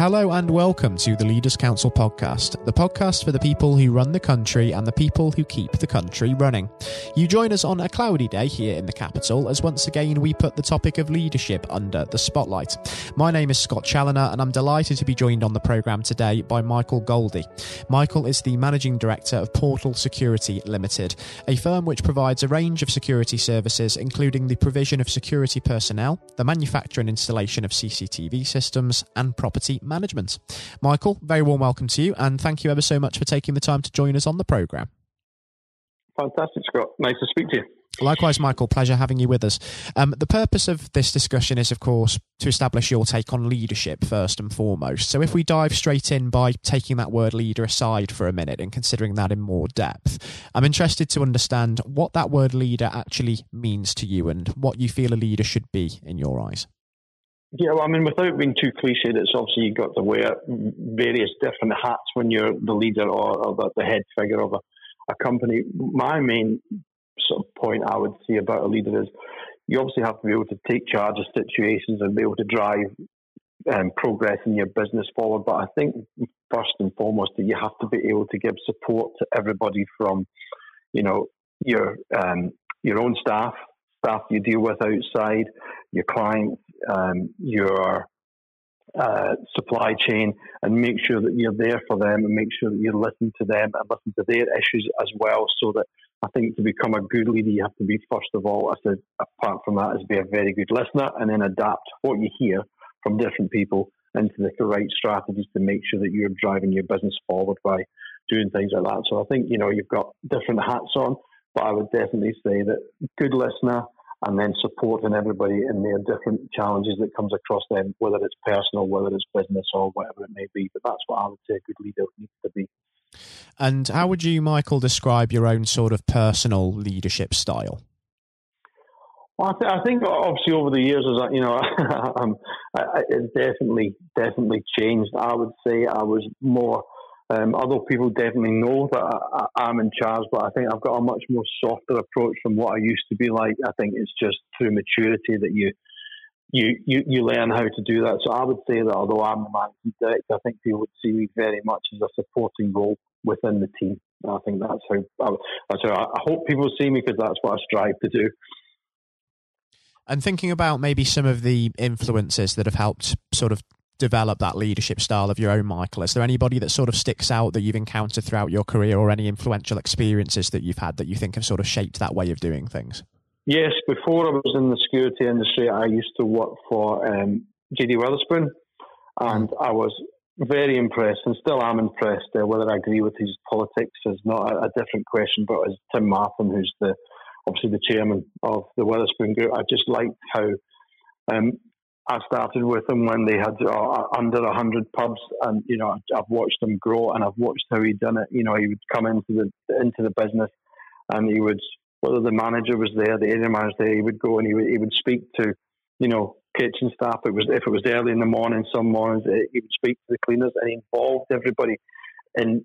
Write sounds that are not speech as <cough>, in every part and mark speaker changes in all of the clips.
Speaker 1: Hello and welcome to the Leaders Council podcast, the podcast for the people who run the country and the people who keep the country running. You join us on a cloudy day here in the capital as once again we put the topic of leadership under the spotlight. My name is Scott Challoner and I'm delighted to be joined on the programme today by Michael Goldie. Michael is the Managing Director of Portal Security Limited, a firm which provides a range of security services including the provision of security personnel, the manufacture and installation of CCTV systems, and property management. Michael, very warm welcome to you, and thank you ever so much for taking the time to join us on the programme.
Speaker 2: Fantastic, Scott. Nice to speak to you.
Speaker 1: Likewise, Michael, pleasure having you with us. Um, the purpose of this discussion is, of course, to establish your take on leadership first and foremost. So, if we dive straight in by taking that word leader aside for a minute and considering that in more depth, I'm interested to understand what that word leader actually means to you and what you feel a leader should be in your eyes.
Speaker 2: Yeah, well, I mean, without being too cliched, it's obviously you've got to wear various different hats when you're the leader or, or the, the, head figure of a, a company. My main sort of point I would see about a leader is you obviously have to be able to take charge of situations and be able to drive um, progress in your business forward. But I think first and foremost that you have to be able to give support to everybody from, you know, your um, your own staff, staff you deal with outside, your clients, um, your uh, supply chain, and make sure that you're there for them and make sure that you listen to them and listen to their issues as well. So that I think to become a good leader, you have to be first of all, I said, apart from that, is be a very good listener and then adapt what you hear from different people into the right strategies to make sure that you're driving your business forward by doing things like that. So I think you know you've got different hats on, but I would definitely say that good listener and then supporting everybody in their different challenges that comes across them, whether it's personal, whether it's business, or whatever it may be. But that's what I would say a good leader needs to be.
Speaker 1: And how would you, Michael, describe your own sort of personal leadership style?
Speaker 2: Well, I, th- I think obviously over the years, as I, you know, <laughs> um, I, it's definitely definitely changed. I would say I was more um, although people definitely know that I, am in charge, but I think I've got a much more softer approach from what I used to be like. I think it's just through maturity that you you you, you learn how to do that. So I would say that although I'm the managing director, I think people would see me very much as a supporting role within the team. I think that's how that's how I hope people see me because that's what I strive to do.
Speaker 1: And thinking about maybe some of the influences that have helped sort of develop that leadership style of your own, Michael? Is there anybody that sort of sticks out that you've encountered throughout your career or any influential experiences that you've had that you think have sort of shaped that way of doing things?
Speaker 2: Yes, before I was in the security industry, I used to work for um, JD Wetherspoon, and mm. I was very impressed and still am impressed. Uh, whether I agree with his politics is not a, a, different question, but as Tim Martin, who's the obviously the chairman of the Wetherspoon Group, I just liked how um, I started with them when they had uh, under a hundred pubs, and you know I've watched them grow, and I've watched how he'd done it. You know, he would come into the into the business, and he would whether the manager was there, the area manager there, he would go and he would he would speak to, you know, kitchen staff. It was if it was early in the morning, some mornings eh, he would speak to the cleaners, and he involved everybody in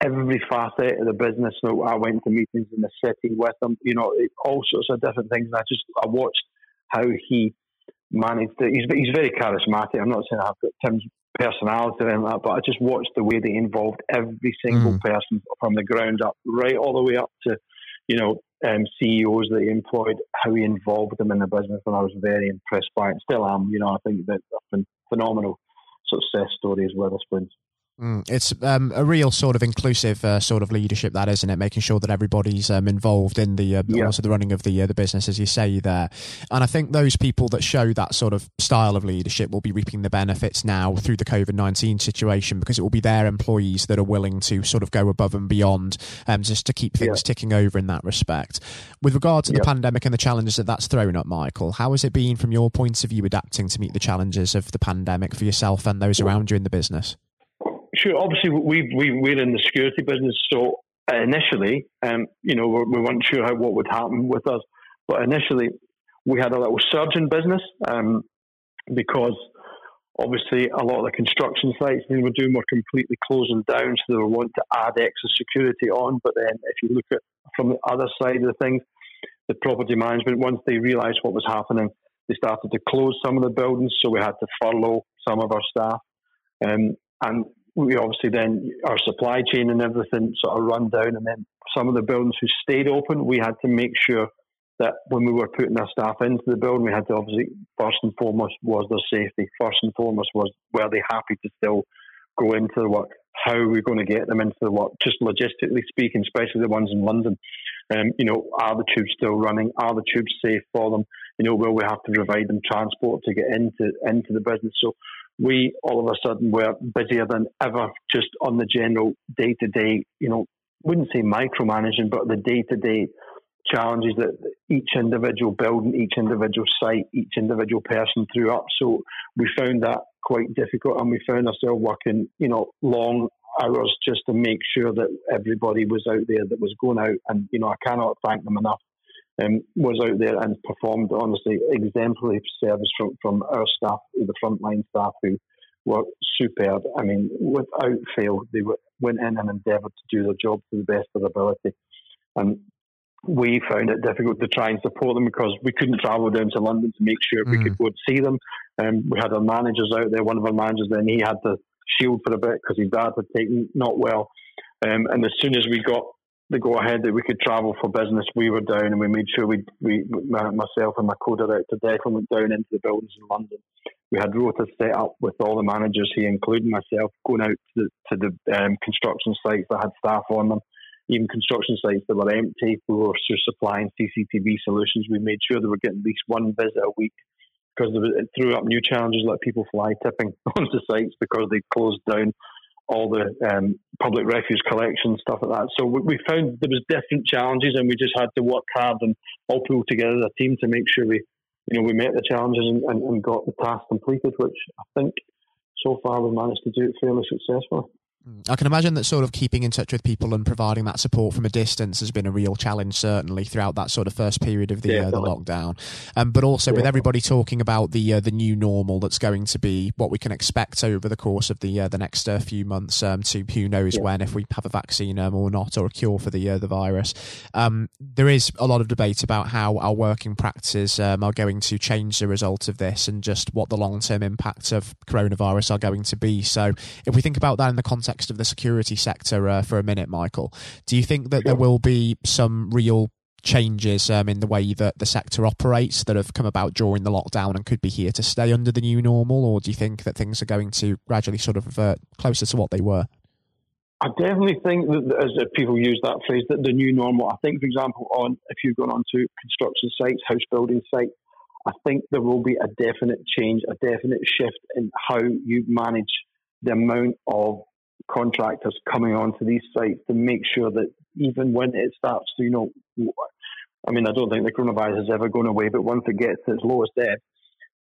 Speaker 2: every facet of the business. So I went to meetings in the city with him, you know, all sorts of different things. And I just I watched how he managed it. He's, he's very charismatic. I'm not saying I've got Tim's personality or anything like that, but I just watched the way they involved every single mm. person from the ground up, right all the way up to, you know, um, CEOs that he employed, how he involved them in the business, and I was very impressed by it. Still am, you know. I think that a phenomenal success stories Wetherspoons.
Speaker 1: Mm, it's um, a real sort of inclusive uh, sort of leadership, that isn't it? Making sure that everybody's um, involved in the uh, yeah. also the running of the uh, the business, as you say there. And I think those people that show that sort of style of leadership will be reaping the benefits now through the COVID nineteen situation because it will be their employees that are willing to sort of go above and beyond, um, just to keep things yeah. ticking over in that respect. With regard to the pandemic and the challenges that that's thrown up, Michael, how has it been from your point of view adapting to meet the challenges of the pandemic for yourself and those around you in the business?
Speaker 2: Sure. Obviously, we, we we're in the security business, so initially, um, you know, we, we weren't sure how what would happen with us, but initially, we had a little surge in business um, because obviously a lot of the construction sites they were doing were completely closing down, so they were wanting to add extra security on. But then, if you look at from the other side of the things, the property management once they realised what was happening, they started to close some of the buildings, so we had to furlough some of our staff. Um, and we obviously then our supply chain and everything sort of run down, and then some of the buildings who stayed open, we had to make sure that when we were putting our staff into the building, we had to obviously first and foremost was their safety. First and foremost was were they happy to still go into the work? How are we going to get them into the work? Just logistically speaking, especially the ones in London. Um, you know, are the tubes still running? Are the tubes safe for them? You know, will we have to provide them transport to get into into the business? So we all of a sudden were busier than ever, just on the general day to day. You know, wouldn't say micromanaging, but the day to day challenges that each individual building, each individual site, each individual person threw up. So we found that quite difficult, and we found ourselves working, you know, long hours just to make sure that everybody was out there that was going out, and you know, I cannot thank them enough. Um, was out there and performed honestly exemplary service from, from our staff, the frontline staff who were superb. I mean, without fail, they went in and endeavoured to do their job to the best of their ability. And we found it difficult to try and support them because we couldn't travel down to London to make sure mm. we could mm. go and see them. Um, we had our managers out there. One of our managers then he had to shield for a bit because his dad had taken not well. Um, and as soon as we got the go ahead that we could travel for business, we were down and we made sure we, we myself and my co-director Declan went down into the buildings in London. We had rotas set up with all the managers here, including myself, going out to the, to the um, construction sites that had staff on them even construction sites that were empty, we were supplying CCTV solutions. We made sure they were getting at least one visit a week because it threw up new challenges like people fly tipping <laughs> onto sites because they closed down all the um, public refuse collection stuff like that. So we, we, found there was different challenges, and we just had to work hard and all pull together as a team to make sure we, you know, we met the challenges and, and, and got the task completed. Which I think so far we've managed to do it fairly successfully.
Speaker 1: Mm. I can imagine that sort of keeping in touch with people and providing that support from a distance has been a real challenge, certainly throughout that sort of first period of the, uh, the lockdown. Um, but also yeah. with everybody talking about the uh, the new normal that's going to be what we can expect over the course of the uh, the next uh, few months. Um, to who knows yeah. when, if we have a vaccine um, or not, or a cure for the uh, the virus. Um, there is a lot of debate about how our working practices um, are going to change the result of this, and just what the long term impacts of coronavirus are going to be. So, if we think about that in the context context of the security sector uh, for a minute, Michael, do you think that there will be some real changes um, in the way that the sector operates that have come about during the lockdown and could be here to stay under the new normal, or do you think that things are going to gradually sort of revert closer to what they were?
Speaker 2: I definitely think that as people use that phrase, that the new normal. I think, for example, on if you've gone on to construction sites, house building sites, I think there will be a definite change, a definite shift in how you manage the amount of contractors coming onto these sites to make sure that even when it starts to, you know, I mean, I don't think the coronavirus is ever going away, but once it gets to its lowest ebb,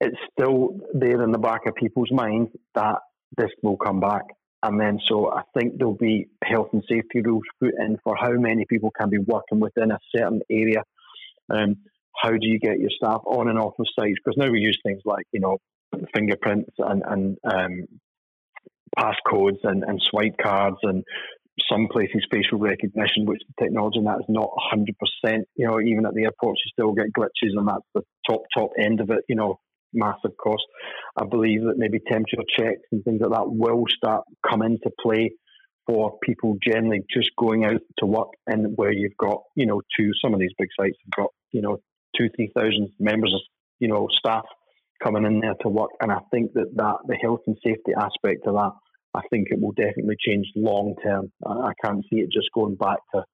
Speaker 2: it's still there in the back of people's minds that this will come back. And then, so I think there'll be health and safety rules put in for how many people can be working within a certain area. Um, how do you get your staff on and off of sites? Because now we use things like, you know, fingerprints and, and um, passcodes and, and swipe cards and some places facial recognition, which the technology in that is not 100%. You know, even at the airports, you still get glitches, and that's the top, top end of it, you know, massive cost. I believe that maybe temperature checks and things like that will start come into play for people generally just going out to work and where you've got, you know, to some of these big sites have got, you know, two, three thousand members of, you know, staff coming in there to work. And I think that, that the health and safety aspect of that I think it will definitely change long term. I can't see it just going back to,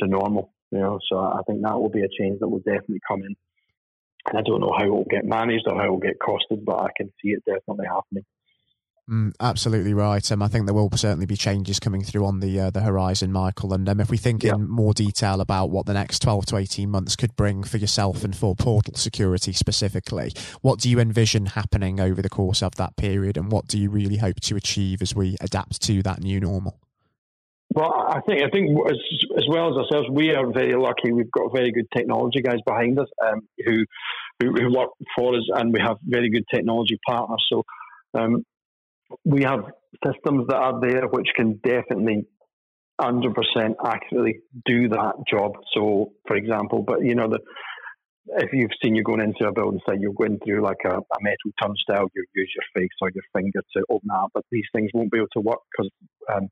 Speaker 2: to normal. You know, so I think that will be a change that will definitely come in. And I don't know how it will get managed or how it will get costed, but I can see it definitely happening.
Speaker 1: Mm, absolutely right. Um, I think there will certainly be changes coming through on the uh, the horizon, Michael. And um, if we think yeah. in more detail about what the next twelve to eighteen months could bring for yourself and for portal security specifically, what do you envision happening over the course of that period, and what do you really hope to achieve as we adapt to that new normal?
Speaker 2: Well, I think I think as as well as ourselves, we are very lucky. We've got very good technology guys behind us um, who, who, who work for us, and we have very good technology partners. So um, we have systems that are there which can definitely 100% accurately do that job. So, for example, but you know, the if you've seen you going into a building site, you're going through like a, a metal turnstile, you use your face or your finger to open that. But these things won't be able to work because um,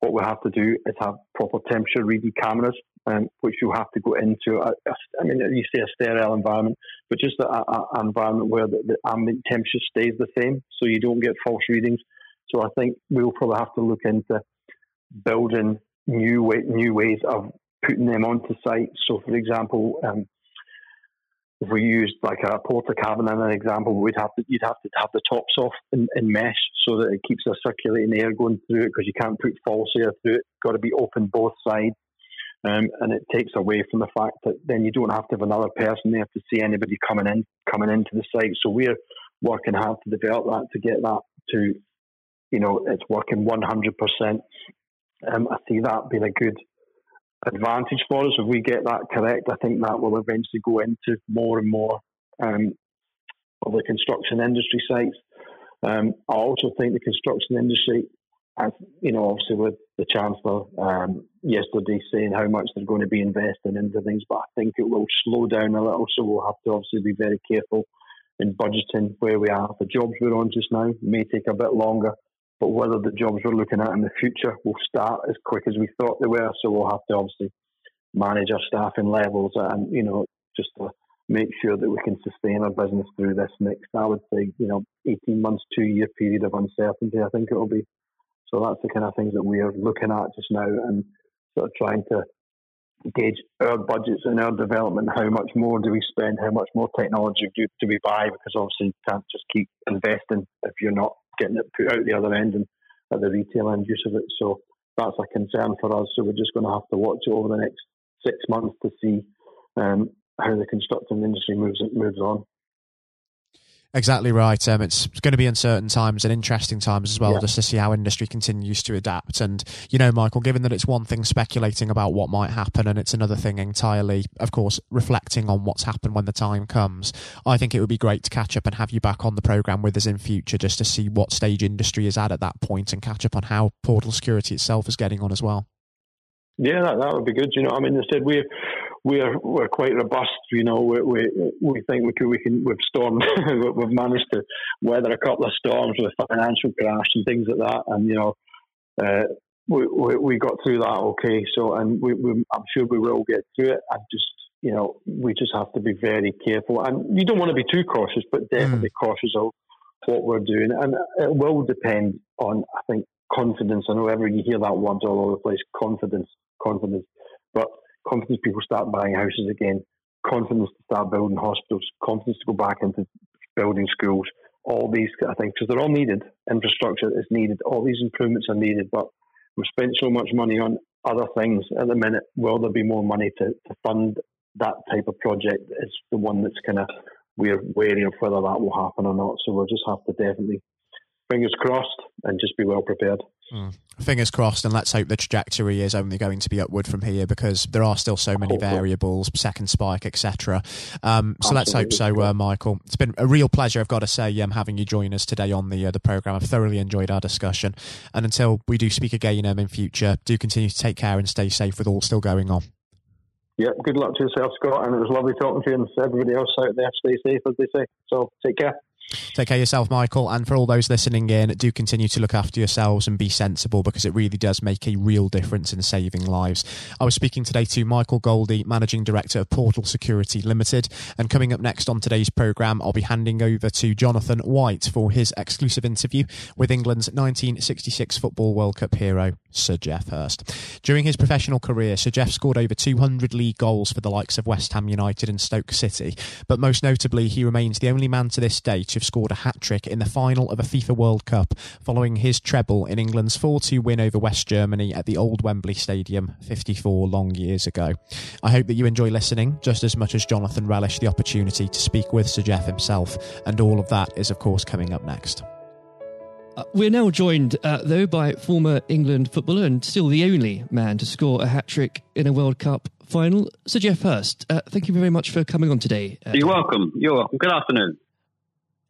Speaker 2: what we have to do is have proper temperature reading cameras, um, which you have to go into. A, a, I mean, you say a sterile environment, but just an environment where the, the ambient temperature stays the same, so you don't get false readings. So I think we'll probably have to look into building new way, new ways of putting them onto site. So, for example, um, if we used like a Portakabin as an example, we'd have to you'd have to have the tops off in, in mesh so that it keeps the circulating air going through it because you can't put false air through it. Got to be open both sides, um, and it takes away from the fact that then you don't have to have another person there to see anybody coming in coming into the site. So we're working hard to develop that to get that to, you know, it's working one hundred percent. Um, I see that being a good advantage for us. If we get that correct, I think that will eventually go into more and more um, of the construction industry sites. Um, I also think the construction industry, as you know, obviously with the chancellor um, yesterday saying how much they're going to be investing into things, but I think it will slow down a little. So we'll have to obviously be very careful in budgeting where we are. The jobs we're on just now may take a bit longer but whether the jobs we're looking at in the future will start as quick as we thought they were. So we'll have to obviously manage our staffing levels and, you know, just to make sure that we can sustain our business through this next, I would say, you know, 18 months, two year period of uncertainty, I think it'll be. So that's the kind of things that we are looking at just now and sort of trying to gauge our budgets and our development. How much more do we spend? How much more technology do, do we buy? Because obviously you can't just keep investing if you're not getting it put out the other end and at the retail end use of it. So that's a concern for us. So we're just going to have to watch it over the next six months to see um, how the construction industry moves moves on.
Speaker 1: Exactly right. Um, it's going to be uncertain times and interesting times as well, yeah. just to see how industry continues to adapt. And you know, Michael, given that it's one thing speculating about what might happen, and it's another thing entirely, of course, reflecting on what's happened when the time comes. I think it would be great to catch up and have you back on the program with us in future, just to see what stage industry is at at that point, and catch up on how Portal Security itself is getting on as well.
Speaker 2: Yeah, that, that would be good. You know, I mean, instead we're we're we're quite robust. You know, we we, we think we can we can we've stormed <laughs> we've managed to weather a couple of storms with financial crash and things like that, and you know. Uh, we, we, we got through that okay. So, and we, we, I'm sure we will get through it. I just, you know, we just have to be very careful. And you don't want to be too cautious, but definitely mm. cautious of what we're doing. And it will depend on, I think, confidence. I know every you hear that word all over the place, confidence, confidence. But confidence people start buying houses again, confidence to start building hospitals, confidence to go back into building schools. All these kind of things, because they're all needed. Infrastructure is needed. All these improvements are needed, but we've spent so much money on other things at the minute. Will there be more money to, to fund that type of project? Is the one that's kind of we're wary of whether that will happen or not. So we'll just have to definitely fingers crossed and just be well prepared.
Speaker 1: Mm. Fingers crossed, and let's hope the trajectory is only going to be upward from here because there are still so many variables, second spike, etc. Um, so Absolutely. let's hope so, uh, Michael. It's been a real pleasure, I've got to say, um, having you join us today on the uh, the program. I've thoroughly enjoyed our discussion, and until we do speak again um, in future, do continue to take care and stay safe with all still going on.
Speaker 2: Yeah, good luck to yourself, Scott, and it was lovely talking to you and everybody else out there. Stay safe, as they say. So take care.
Speaker 1: Take care of yourself, Michael. And for all those listening in, do continue to look after yourselves and be sensible because it really does make a real difference in saving lives. I was speaking today to Michael Goldie, Managing Director of Portal Security Limited. And coming up next on today's programme, I'll be handing over to Jonathan White for his exclusive interview with England's 1966 Football World Cup hero, Sir Geoff Hurst. During his professional career, Sir Geoff scored over 200 league goals for the likes of West Ham United and Stoke City. But most notably, he remains the only man to this day to have scored a hat trick in the final of a FIFA World Cup following his treble in England's 4 2 win over West Germany at the old Wembley Stadium 54 long years ago. I hope that you enjoy listening just as much as Jonathan relished the opportunity to speak with Sir Geoff himself, and all of that is, of course, coming up next.
Speaker 3: Uh, we're now joined, uh, though, by former England footballer and still the only man to score a hat trick in a World Cup final, Sir Geoff Hurst. Uh, thank you very much for coming on today.
Speaker 4: Uh, You're welcome. You're welcome. Good afternoon.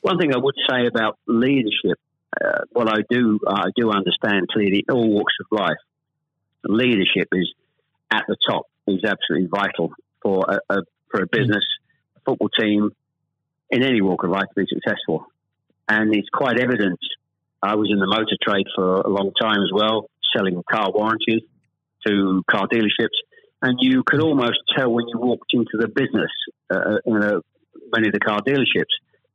Speaker 4: One thing I would say about leadership, uh, what I do, I do understand clearly all walks of life. Leadership is at the top is absolutely vital for a, a for a business, a football team, in any walk of life to be successful. And it's quite evident. I was in the motor trade for a long time as well, selling car warranties to car dealerships. And you could almost tell when you walked into the business uh, in a, many of the car dealerships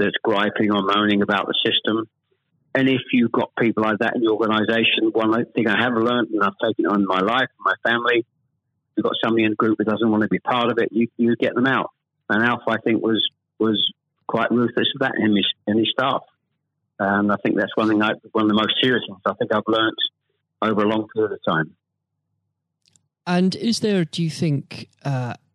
Speaker 4: that's griping or moaning about the system. And if you've got people like that in your organisation, one thing I have learned, and I've taken on my life, and my family, you've got somebody in the group who doesn't want to be part of it, you, you get them out. And Alf, I think, was was quite ruthless of that in his, staff. And I think that's one thing, I, one of the most serious things I think I've learnt over a long period of time.
Speaker 3: And is there, do you think, uh,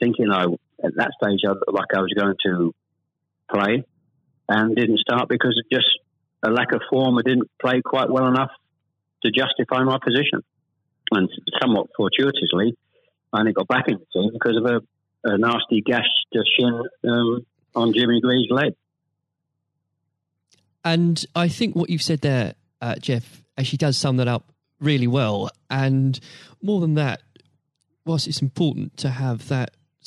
Speaker 4: thinking I at that stage I, like I was going to play, and didn't start because of just a lack of form. I didn't play quite well enough to justify my position, and somewhat fortuitously, I only got back in the team because of a, a nasty gash to shin um, on Jimmy Greaves' leg.
Speaker 3: And I think what you've said there, uh, Geoff, actually does sum that up really well. And more than that, whilst it's important to have that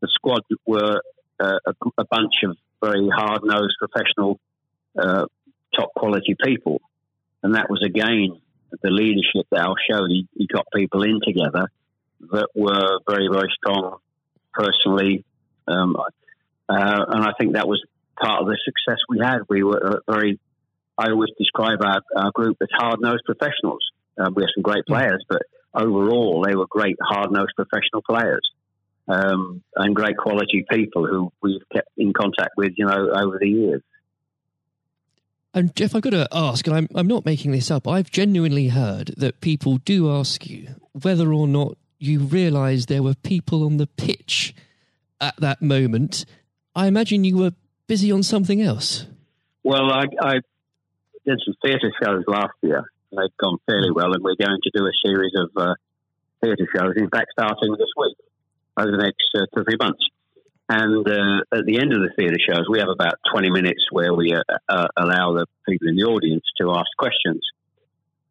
Speaker 4: the squad were uh, a, a, bunch of very hard nosed, professional, uh, top quality people. And that was again the leadership that Al showed. He, he, got people in together that were very, very strong personally. Um, uh, and I think that was part of the success we had. We were very, I always describe our, our group as hard nosed professionals. Uh, we have some great players, but overall, they were great, hard nosed professional players um, and great quality people who we've kept in contact with, you know, over the years.
Speaker 3: And Geoff, I've got to ask, and I'm, I'm not making this up, I've genuinely heard that people do ask you whether or not you realise there were people on the pitch at that moment. I imagine you were busy on something else.
Speaker 4: Well, I, I did some theatre shows last year. They've gone fairly well, and we're going to do a series of uh, theatre shows, in fact, starting this week over the next uh, two or three months. And uh, at the end of the theatre shows, we have about 20 minutes where we uh, uh, allow the people in the audience to ask questions.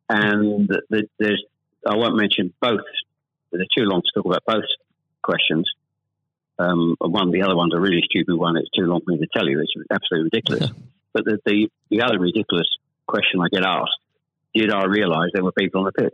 Speaker 4: And the, there's, I won't mention both, they're too long to talk about both questions. Um, one, the other one's a really stupid one. It's too long for me to tell you. It's absolutely ridiculous. but the, the, the other ridiculous question I get asked did I realise there were people on the pitch?